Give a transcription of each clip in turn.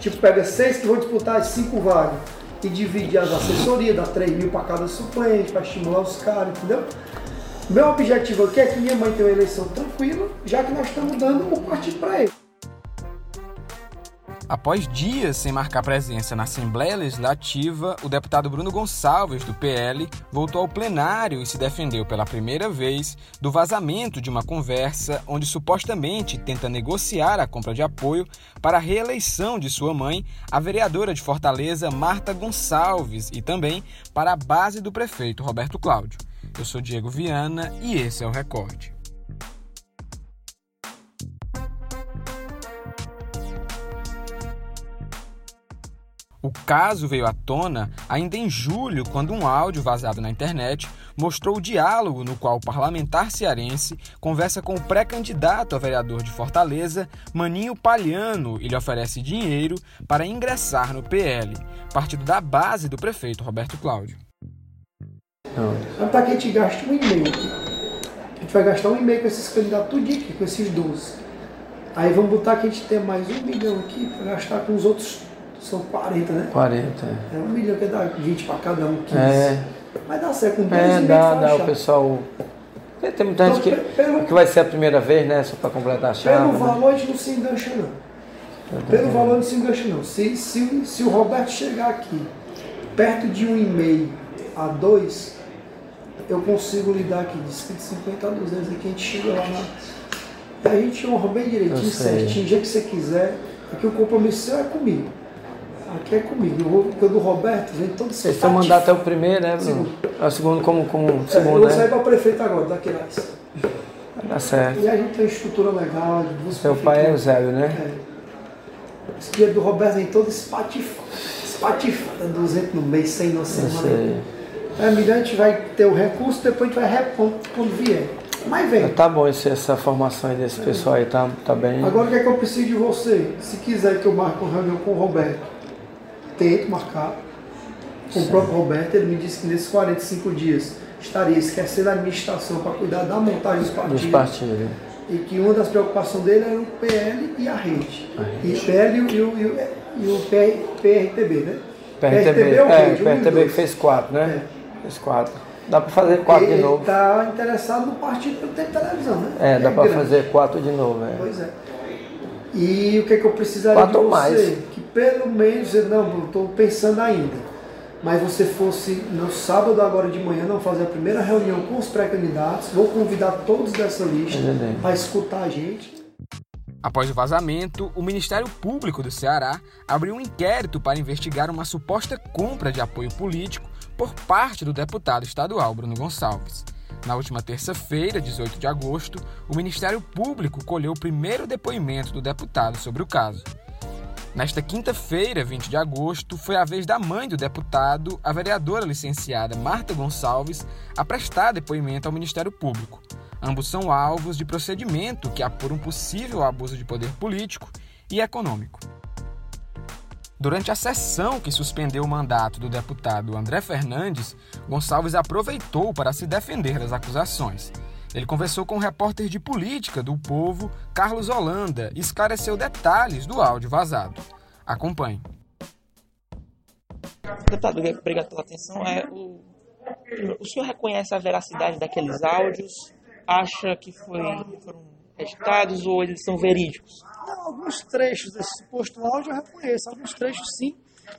Tipo, pega seis que vão disputar as cinco vagas e divide as assessorias, dá 3 mil para cada suplente, para estimular os caras, entendeu? Meu objetivo aqui é que minha mãe tenha uma eleição tranquila, já que nós estamos dando o partido para ele. Após dias sem marcar presença na Assembleia Legislativa, o deputado Bruno Gonçalves, do PL, voltou ao plenário e se defendeu pela primeira vez do vazamento de uma conversa onde supostamente tenta negociar a compra de apoio para a reeleição de sua mãe, a vereadora de Fortaleza, Marta Gonçalves, e também para a base do prefeito Roberto Cláudio. Eu sou Diego Viana e esse é o Recorde. O caso veio à tona ainda em julho, quando um áudio vazado na internet mostrou o diálogo no qual o parlamentar cearense conversa com o pré-candidato a vereador de Fortaleza, Maninho Palhano, e lhe oferece dinheiro para ingressar no PL, partido da base do prefeito Roberto Cláudio. Não. Para que a gente gaste um e-mail A gente vai gastar um e-mail com esses candidatos aqui, com esses 12. Aí vamos botar que a gente tem mais um milhão aqui para gastar com os outros são 40, né? 40. É um milhão que dá 20 para cada um, 15. É. Mas dá certo com 12 É, dá, dá o pessoal. Tem muita então, gente que, pelo, que vai ser a primeira vez, né? Só para completar a chave. Pelo né? valor a gente não se engancha, não. Pelo valor não se engancha, não. Se, se, se o Roberto chegar aqui perto de um e-mail a dois, eu consigo lidar aqui de 150 a 200 aqui, a gente chega lá na. A gente honra bem direitinho, certinho, o dia que você quiser, porque o compromisso seu é comigo. Aqui é comigo. O do Roberto vem todo Vocês estão mandando até o primeiro, né, Bruno? É o segundo como, como é, segundo, Eu vou né? sair para prefeito agora, daqui lá. Vai dar certo. E a gente tem estrutura legal. Seu pai é Eusébio, né? É. Esse dia do Roberto vem todo espatifado. Espatifado, 200 no mês, 100 na semana. É melhor a gente vai ter o recurso, depois a gente vai repondo quando vier. Mas vem. Tá bom esse, essa formação aí desse é. pessoal aí, tá, tá bem. Agora o que é que eu preciso de você? Se quiser que eu marque uma reunião com o Roberto, tento marcar com o próprio Roberto, ele me disse que nesses 45 dias estaria esquecendo a administração para cuidar da montagem dos partidos. Dos partidos. E que uma das preocupações dele era o PL e a rede. A rede. E o PL e o, e o, e o, PRTB, né? PRTB, PRTB é o é, PRTB que fez quatro, né? É. Fez quatro. Dá para fazer quatro ele de novo. está interessado no partido que tem televisão, né? É, dá é para fazer quatro de novo. É. Pois é. E o que, é que eu precisaria quatro de você? Mais. Que pelo menos, não, estou pensando ainda. Mas você fosse no sábado agora de manhã, não fazer a primeira reunião com os pré-candidatos, vou convidar todos dessa lista para escutar a gente. Após o vazamento, o Ministério Público do Ceará abriu um inquérito para investigar uma suposta compra de apoio político por parte do deputado estadual Bruno Gonçalves. Na última terça-feira, 18 de agosto, o Ministério Público colheu o primeiro depoimento do deputado sobre o caso. Nesta quinta-feira, 20 de agosto, foi a vez da mãe do deputado, a vereadora licenciada Marta Gonçalves, a prestar depoimento ao Ministério Público. Ambos são alvos de procedimento que apura um possível abuso de poder político e econômico. Durante a sessão que suspendeu o mandato do deputado André Fernandes, Gonçalves aproveitou para se defender das acusações. Ele conversou com o repórter de política do Povo, Carlos Holanda, e esclareceu detalhes do áudio vazado. Acompanhe. Deputado, obrigado pela atenção. É, o, o senhor reconhece a veracidade daqueles áudios? Acha que foi, foram editados ou eles são verídicos? Alguns trechos desse suposto áudio eu reconheço, alguns trechos sim,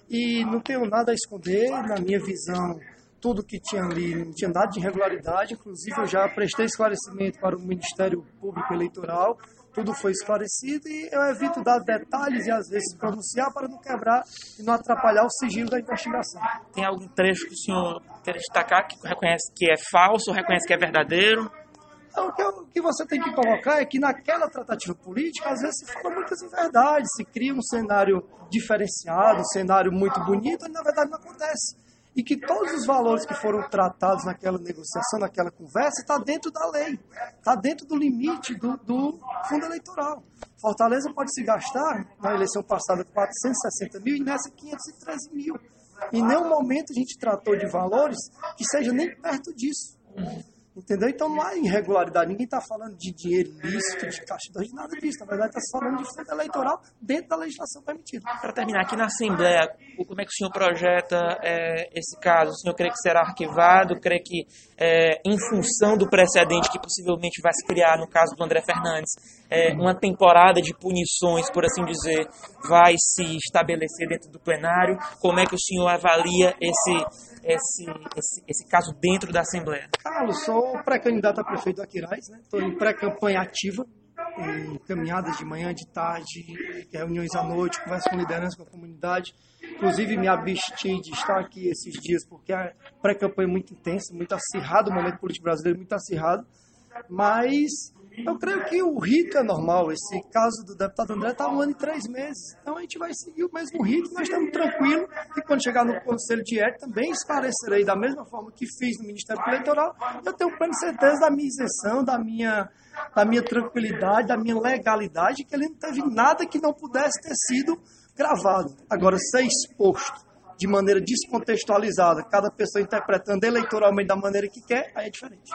e não tenho nada a esconder, na minha visão tudo que tinha ali, não tinha nada de irregularidade, inclusive eu já prestei esclarecimento para o Ministério Público Eleitoral, tudo foi esclarecido e eu evito dar detalhes e às vezes pronunciar para não quebrar e não atrapalhar o sigilo da investigação. Tem algum trecho que o senhor quer destacar que reconhece que é falso, reconhece que é verdadeiro? Então, o que, o que você tem que colocar é que naquela tratativa política, às vezes se fala muitas inverdades, se cria um cenário diferenciado, um cenário muito bonito, e na verdade não acontece e que todos os valores que foram tratados naquela negociação, naquela conversa, está dentro da lei, está dentro do limite do, do, fundo eleitoral. Fortaleza pode se gastar, na eleição passada, 460 mil e nessa 513 mil. Em nenhum momento a gente tratou de valores que seja nem perto disso. Entendeu? Então não há irregularidade. Ninguém está falando de dinheiro ilícito, de caixa de nada disso. Na verdade, está se falando de fundo eleitoral dentro da legislação permitida. Para terminar, aqui na Assembleia, como é que o senhor projeta é, esse caso? O senhor crê que será arquivado? Crê que, é, em função do precedente que possivelmente vai se criar no caso do André Fernandes, é, uma temporada de punições, por assim dizer, vai se estabelecer dentro do plenário? Como é que o senhor avalia esse esse, esse, esse caso dentro da Assembleia? Carlos, sou pré-candidato a prefeito do Aquiraz, estou né? em pré-campanha ativa, em caminhadas de manhã, de tarde, reuniões à noite, conversa com liderança, com a comunidade. Inclusive, me absti de estar aqui esses dias, porque a pré-campanha é muito intensa, muito acirrado, o momento político brasileiro muito acirrado. Mas eu creio que o rito é normal. Esse caso do deputado André está um ano e três meses. Então a gente vai seguir o mesmo rito, nós estamos tranquilos. E quando chegar no Conselho de Ética, também esclarecerei da mesma forma que fiz no Ministério Eleitoral. Eu tenho plena certeza da minha isenção, da minha, da minha tranquilidade, da minha legalidade, que ele não teve nada que não pudesse ter sido gravado. Agora, ser exposto de maneira descontextualizada, cada pessoa interpretando eleitoralmente da maneira que quer, aí é diferente.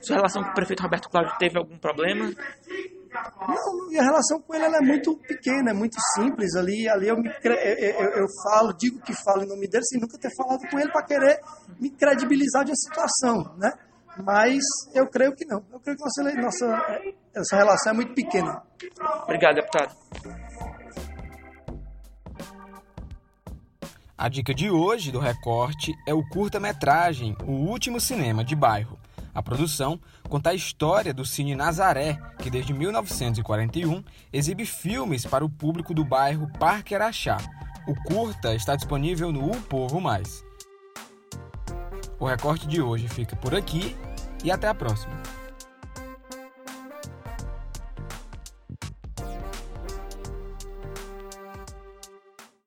Sua relação com o prefeito Roberto Cláudio teve algum problema? Não, minha relação com ele é muito pequena, é muito simples. Ali, ali eu, me, eu, eu, eu, falo, digo que falo em nome dele sem nunca ter falado com ele para querer me credibilizar de uma situação, né? Mas eu creio que não. Eu creio que nossa, nossa essa relação é muito pequena. Obrigado, deputado. A dica de hoje do recorte é o curta-metragem O Último Cinema de Bairro. A produção conta a história do Cine Nazaré, que desde 1941 exibe filmes para o público do bairro Parque Araxá. O curta está disponível no O Povo Mais. O recorte de hoje fica por aqui e até a próxima.